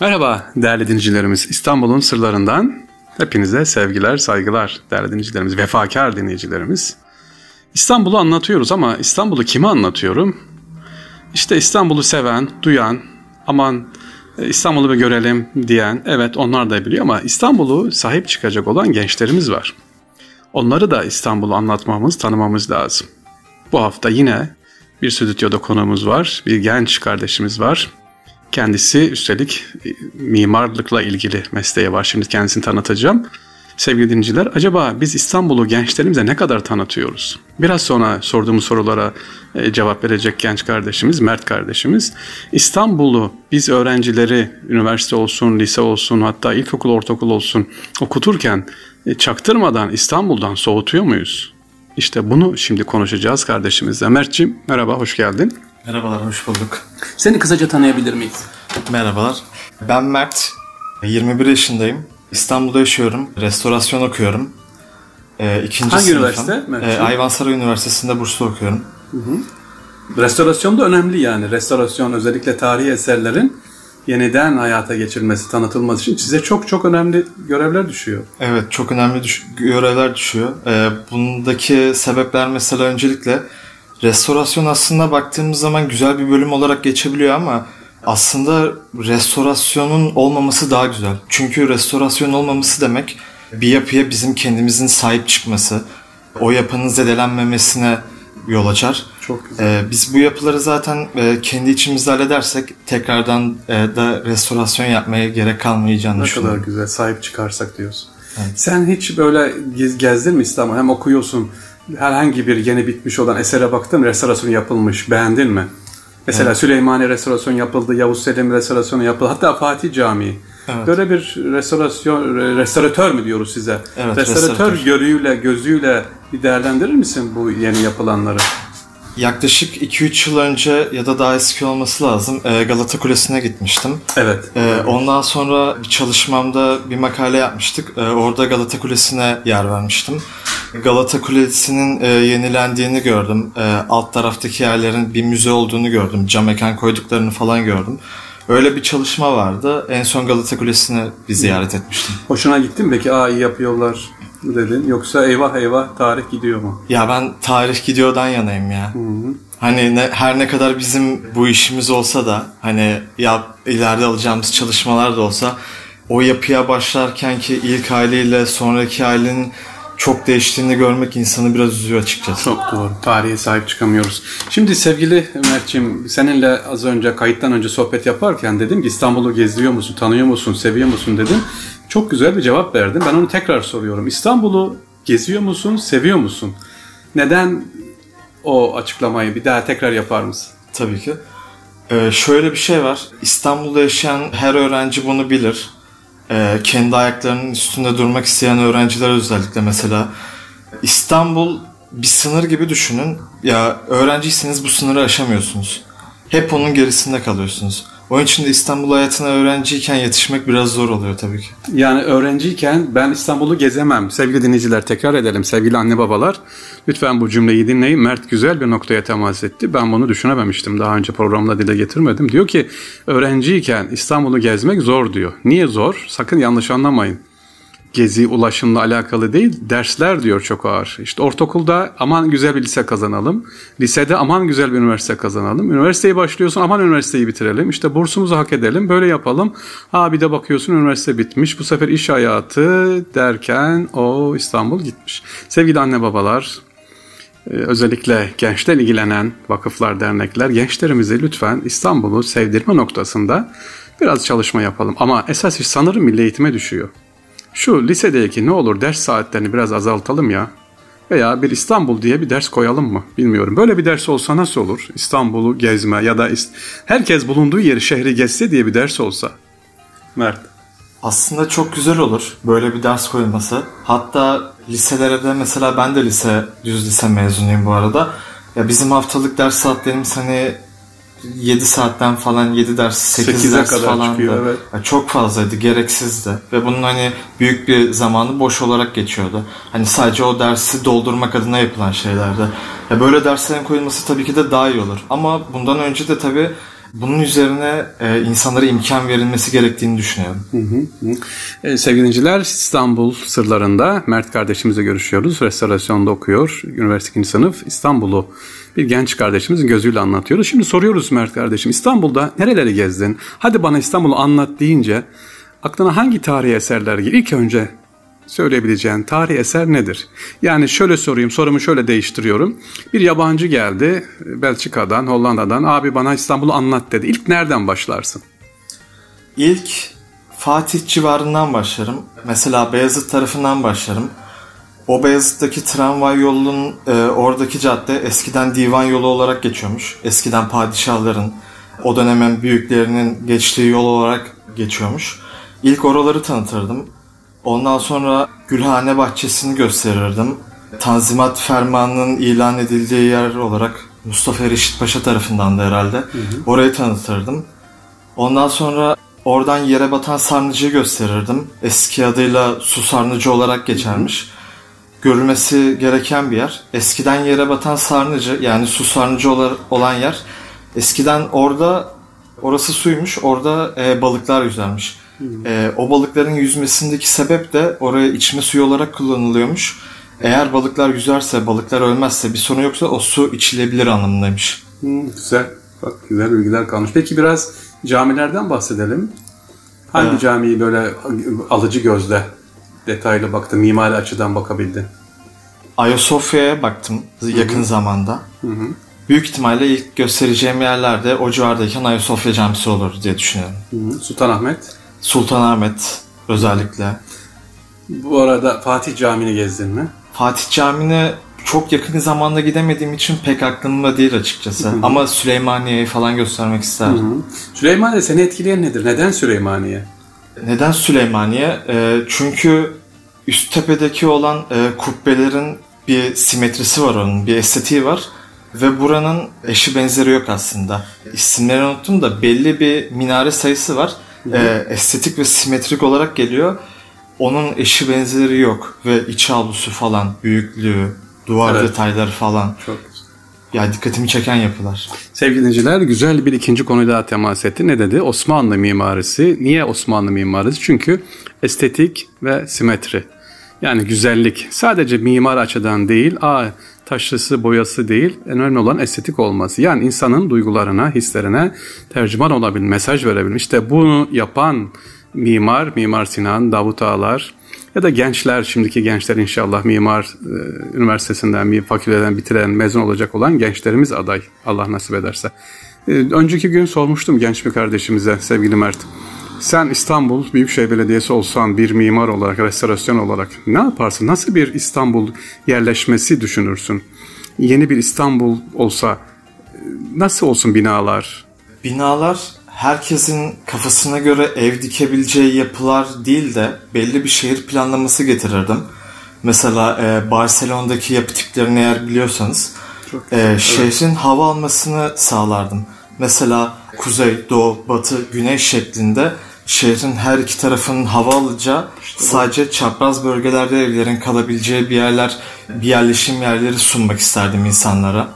Merhaba değerli dinleyicilerimiz. İstanbul'un sırlarından hepinize sevgiler, saygılar değerli dinleyicilerimiz, vefakar dinleyicilerimiz. İstanbul'u anlatıyoruz ama İstanbul'u kime anlatıyorum? İşte İstanbul'u seven, duyan, aman e, İstanbul'u bir görelim diyen, evet onlar da biliyor ama İstanbul'u sahip çıkacak olan gençlerimiz var. Onları da İstanbul'u anlatmamız, tanımamız lazım. Bu hafta yine bir stüdyoda konuğumuz var, bir genç kardeşimiz var. Kendisi üstelik e, mimarlıkla ilgili mesleği var. Şimdi kendisini tanıtacağım. Sevgili dinleyiciler, acaba biz İstanbul'u gençlerimize ne kadar tanıtıyoruz? Biraz sonra sorduğumuz sorulara e, cevap verecek genç kardeşimiz, Mert kardeşimiz. İstanbul'u biz öğrencileri, üniversite olsun, lise olsun, hatta ilkokul, ortaokul olsun okuturken e, çaktırmadan İstanbul'dan soğutuyor muyuz? İşte bunu şimdi konuşacağız kardeşimizle. Mert'ciğim merhaba, hoş geldin. Merhabalar, hoş bulduk. Seni kısaca tanıyabilir miyiz? Merhabalar. Ben Mert. 21 yaşındayım. İstanbul'da yaşıyorum. Restorasyon okuyorum. Ee, ikinci Hangi sınıfım. üniversite? Ee, Ayvansaray Üniversitesi'nde burslu okuyorum. Hı hı. Restorasyon da önemli yani. Restorasyon özellikle tarihi eserlerin yeniden hayata geçirilmesi, tanıtılması için size çok çok önemli görevler düşüyor. Evet, çok önemli düş- görevler düşüyor. Ee, bundaki sebepler mesela öncelikle restorasyon aslında baktığımız zaman güzel bir bölüm olarak geçebiliyor ama aslında restorasyonun olmaması daha güzel. Çünkü restorasyon olmaması demek bir yapıya bizim kendimizin sahip çıkması, o yapının zedelenmemesine yol açar. Çok güzel. Ee, biz bu yapıları zaten e, kendi içimizde halledersek tekrardan e, da restorasyon yapmaya gerek kalmayacağını ne düşünüyorum. Ne kadar güzel sahip çıkarsak diyorsun. Evet. Sen hiç böyle gezdin mi İstanbul? Hem okuyorsun, herhangi bir yeni bitmiş olan esere baktın, restorasyon yapılmış, beğendin mi? Mesela evet. Süleymaniye restorasyon yapıldı, Yavuz Selim restorasyonu yapıldı, hatta Fatih Camii. Evet. Böyle bir restorasyon, restoratör mü diyoruz size? Evet, restoratör, restoratör görüyle, gözüyle bir değerlendirir misin bu yeni yapılanları? Yaklaşık 2-3 yıl önce ya da daha eski olması lazım e, Galata Kulesi'ne gitmiştim. Evet. E, ondan sonra bir çalışmamda bir makale yapmıştık. E, orada Galata Kulesi'ne yer vermiştim. Galata Kulesi'nin yenilendiğini gördüm. Alt taraftaki yerlerin bir müze olduğunu gördüm. Cam mekan koyduklarını falan gördüm. Öyle bir çalışma vardı. En son Galata Kulesi'ne bir ziyaret etmiştim. Hoşuna gitti mi peki? Aa iyi yapıyorlar mı dedin? Yoksa eyvah eyvah tarih gidiyor mu? Ya ben tarih gidiyordan yanayım ya. Hı hı. Hani ne, her ne kadar bizim bu işimiz olsa da hani ya ileride alacağımız çalışmalar da olsa o yapıya başlarken ki ilk haliyle sonraki halinin çok değiştiğini görmek insanı biraz üzüyor açıkçası. Çok doğru. Tarihe sahip çıkamıyoruz. Şimdi sevgili Mert'ciğim seninle az önce kayıttan önce sohbet yaparken dedim ki İstanbul'u geziyor musun, tanıyor musun, seviyor musun dedim. Çok güzel bir cevap verdin. Ben onu tekrar soruyorum. İstanbul'u geziyor musun, seviyor musun? Neden o açıklamayı bir daha tekrar yapar mısın? Tabii ki. Ee, şöyle bir şey var. İstanbul'da yaşayan her öğrenci bunu bilir. Ee, kendi ayaklarının üstünde durmak isteyen öğrenciler özellikle mesela. İstanbul bir sınır gibi düşünün. Ya öğrenciyseniz bu sınırı aşamıyorsunuz. Hep onun gerisinde kalıyorsunuz. Onun için de İstanbul hayatına öğrenciyken yetişmek biraz zor oluyor tabii ki. Yani öğrenciyken ben İstanbul'u gezemem. Sevgili dinleyiciler tekrar edelim. Sevgili anne babalar lütfen bu cümleyi dinleyin. Mert güzel bir noktaya temas etti. Ben bunu düşünememiştim. Daha önce programda dile getirmedim. Diyor ki öğrenciyken İstanbul'u gezmek zor diyor. Niye zor? Sakın yanlış anlamayın gezi ulaşımla alakalı değil, dersler diyor çok ağır. İşte ortaokulda aman güzel bir lise kazanalım, lisede aman güzel bir üniversite kazanalım, üniversiteyi başlıyorsun aman üniversiteyi bitirelim, işte bursumuzu hak edelim, böyle yapalım. Ha bir de bakıyorsun üniversite bitmiş, bu sefer iş hayatı derken o İstanbul gitmiş. Sevgili anne babalar, e, özellikle gençler ilgilenen vakıflar, dernekler gençlerimizi lütfen İstanbul'u sevdirme noktasında biraz çalışma yapalım. Ama esas iş sanırım milli eğitime düşüyor. Şu lisedeki ne olur ders saatlerini biraz azaltalım ya. Veya bir İstanbul diye bir ders koyalım mı? Bilmiyorum. Böyle bir ders olsa nasıl olur? İstanbul'u gezme ya da herkes bulunduğu yeri şehri gezse diye bir ders olsa. Mert. Aslında çok güzel olur böyle bir ders koyulması. Hatta liselere de mesela ben de lise, düz lise mezunuyum bu arada. Ya bizim haftalık ders saatlerimiz hani 7 saatten falan 7 ders 8 ders kadar falan çıkıyor, evet. yani çok fazlaydı gereksizdi ve bunun hani büyük bir zamanı boş olarak geçiyordu. Hani sadece o dersi doldurmak adına yapılan şeylerdi. Ya böyle derslerin koyulması tabii ki de daha iyi olur. Ama bundan önce de tabii Bunun üzerine e, insanlara imkan verilmesi gerektiğini düşünüyorum. Hı hı hı. E, sevgili dinleyiciler İstanbul sırlarında Mert kardeşimizle görüşüyoruz. Restorasyonda okuyor. Üniversite 2. sınıf İstanbul'u bir genç kardeşimizin gözüyle anlatıyoruz. Şimdi soruyoruz Mert kardeşim İstanbul'da nereleri gezdin? Hadi bana İstanbul'u anlat deyince aklına hangi tarihi eserler geliyor? İlk önce söyleyebileceğin tarihi eser nedir? Yani şöyle sorayım, sorumu şöyle değiştiriyorum. Bir yabancı geldi Belçika'dan, Hollanda'dan. Abi bana İstanbul'u anlat dedi. İlk nereden başlarsın? İlk Fatih civarından başlarım. Mesela Beyazıt tarafından başlarım. O Beyazıt'taki tramvay yolunun e, oradaki cadde eskiden divan yolu olarak geçiyormuş. Eskiden padişahların, o dönemin büyüklerinin geçtiği yol olarak geçiyormuş. İlk oraları tanıtırdım. Ondan sonra Gülhane Bahçesi'ni gösterirdim. Tanzimat Fermanı'nın ilan edildiği yer olarak Mustafa Reşit Paşa tarafından da herhalde. Hı hı. Orayı tanıtırdım. Ondan sonra oradan yere batan sarnıcıyı gösterirdim. Eski adıyla su sarnıcı olarak geçermiş. Hı hı. Görülmesi gereken bir yer. Eskiden yere batan sarnıcı yani su sarnıcı olan yer. Eskiden orada orası suymuş. Orada e, balıklar yüzermiş. E, o balıkların yüzmesindeki sebep de oraya içme suyu olarak kullanılıyormuş. Eğer balıklar yüzerse, balıklar ölmezse bir sorun yoksa o su içilebilir anlamındaymış. Hmm, güzel. Bak güzel bilgiler kalmış. Peki biraz camilerden bahsedelim. Hangi evet. camiyi böyle alıcı gözle detaylı baktın, mimari açıdan bakabildin? Ayasofya'ya baktım yakın Hı-hı. zamanda. Hı-hı. Büyük ihtimalle ilk göstereceğim yerlerde o civardayken Ayasofya Camisi olur diye düşünüyorum. Hı-hı. Sultanahmet? Sultanahmet özellikle. Bu arada Fatih Camii'ni gezdin mi? Fatih Camii'ne çok yakın zamanda gidemediğim için pek aklımda değil açıkçası. Hı-hı. Ama Süleymaniye'yi falan göstermek isterdim. Hı-hı. Süleymaniye seni etkileyen nedir? Neden Süleymaniye? Neden Süleymaniye? E, çünkü üst tepedeki olan e, kubbelerin bir simetrisi var onun, bir estetiği var. Ve buranın eşi benzeri yok aslında. İsimlerini unuttum da belli bir minare sayısı var e, estetik ve simetrik olarak geliyor. Onun eşi benzeri yok ve iç avlusu falan, büyüklüğü, duvar evet. detayları falan. Çok ya dikkatimi çeken yapılar. Sevgili dinleyiciler güzel bir ikinci konuyu daha temas etti. Ne dedi? Osmanlı mimarisi. Niye Osmanlı mimarisi? Çünkü estetik ve simetri. Yani güzellik. Sadece mimar açıdan değil, aa taşlısı, boyası değil, en önemli olan estetik olması. Yani insanın duygularına, hislerine tercüman olabilme, mesaj verebilme. İşte bunu yapan mimar, Mimar Sinan, Davut Ağlar ya da gençler, şimdiki gençler inşallah mimar e, üniversitesinden, bir fakülteden bitiren, mezun olacak olan gençlerimiz aday. Allah nasip ederse. E, önceki gün sormuştum genç bir kardeşimize, sevgili Mert. Sen İstanbul Büyükşehir Belediyesi olsan bir mimar olarak, restorasyon olarak ne yaparsın? Nasıl bir İstanbul yerleşmesi düşünürsün? Yeni bir İstanbul olsa nasıl olsun binalar? Binalar herkesin kafasına göre ev dikebileceği yapılar değil de belli bir şehir planlaması getirirdim. Mesela e, Barcelona'daki yapı tiplerini eğer biliyorsanız e, şehrin evet. hava almasını sağlardım. Mesela kuzey, doğu, batı, güney şeklinde şehrin her iki tarafının hava alacağı işte sadece çapraz bölgelerde evlerin kalabileceği bir yerler, bir yerleşim yerleri sunmak isterdim insanlara.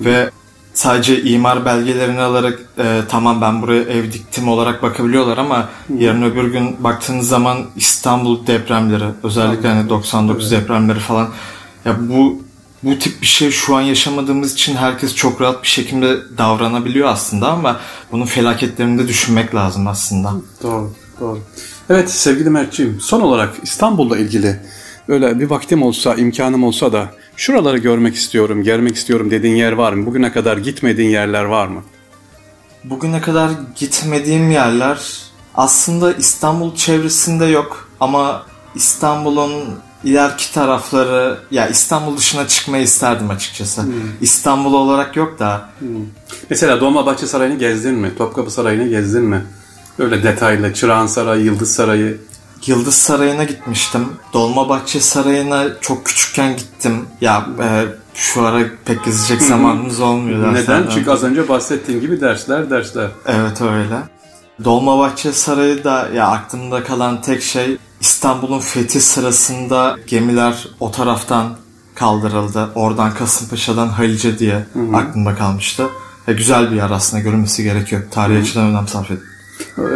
Ve sadece imar belgelerini alarak e, tamam ben buraya ev diktim olarak bakabiliyorlar ama yarın öbür gün baktığınız zaman İstanbul depremleri özellikle hani 99 evet. depremleri falan ya bu bu tip bir şey şu an yaşamadığımız için herkes çok rahat bir şekilde davranabiliyor aslında ama bunun felaketlerini de düşünmek lazım aslında. Doğru, doğru. Evet sevgili Mert'ciğim son olarak İstanbul'la ilgili böyle bir vaktim olsa, imkanım olsa da şuraları görmek istiyorum, gelmek istiyorum dediğin yer var mı? Bugüne kadar gitmediğin yerler var mı? Bugüne kadar gitmediğim yerler aslında İstanbul çevresinde yok ama İstanbul'un ileriki tarafları ya İstanbul dışına çıkmayı isterdim açıkçası. Hmm. İstanbul olarak yok da. Hmm. Mesela Dolmabahçe Sarayı'nı gezdin mi? Topkapı Sarayı'nı gezdin mi? Öyle detaylı Çırağan Sarayı, Yıldız Sarayı. Yıldız Sarayı'na gitmiştim. Dolmabahçe Sarayı'na çok küçükken gittim. Ya e, şu ara pek gezecek zamanımız olmuyor. Neden? Çünkü az önce bahsettiğim gibi dersler dersler. Evet öyle. Dolmabahçe Sarayı da ya aklımda kalan tek şey İstanbul'un fethi sırasında gemiler o taraftan kaldırıldı. Oradan Kasımpaşa'dan Halice diye hı hı. aklımda kalmıştı. Ya güzel bir yer aslında görünmesi gerekiyor. Tarihi açıdan önem sarf. Ee,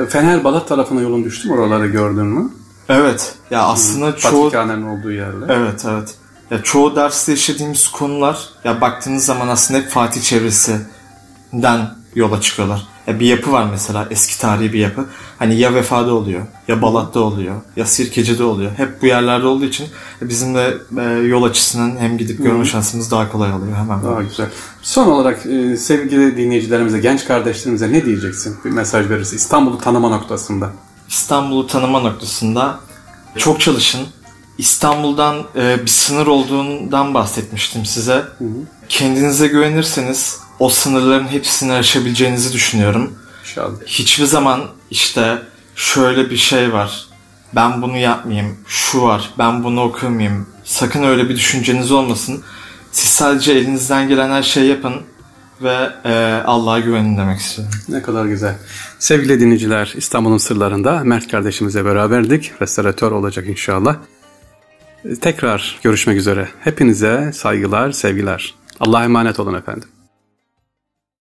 Fener Balat tarafına yolun düştü mü? Oraları gördün mü? Evet. Ya aslında çoğu Patrikhanenin olduğu yerler. Evet evet. Ya çoğu derste işlediğimiz konular ya baktığınız zaman aslında hep Fatih çevresinden yola çıkıyorlar. Ya bir yapı var mesela eski tarihi bir yapı. Hani ya Vefa'da oluyor, ya Balat'ta oluyor, ya Sirkeci'de oluyor. Hep bu yerlerde olduğu için bizim de e, yol açısından hem gidip görme şansımız daha kolay oluyor hemen. Daha güzel. Son olarak e, sevgili dinleyicilerimize, genç kardeşlerimize ne diyeceksin? Bir mesaj verirsin İstanbul'u tanıma noktasında. İstanbul'u tanıma noktasında çok çalışın. İstanbul'dan e, bir sınır olduğundan bahsetmiştim size. Kendinize güvenirseniz o sınırların hepsini aşabileceğinizi düşünüyorum. İnşallah. Hiçbir zaman işte şöyle bir şey var. Ben bunu yapmayayım. Şu var. Ben bunu okumayayım. Sakın öyle bir düşünceniz olmasın. Siz sadece elinizden gelen her şeyi yapın ve e, Allah'a güvenin demek istiyorum. Ne kadar güzel. Sevgili dinleyiciler, İstanbul'un sırlarında Mert kardeşimizle beraberdik. Restoratör olacak inşallah. Tekrar görüşmek üzere. Hepinize saygılar, sevgiler. Allah'a emanet olun efendim.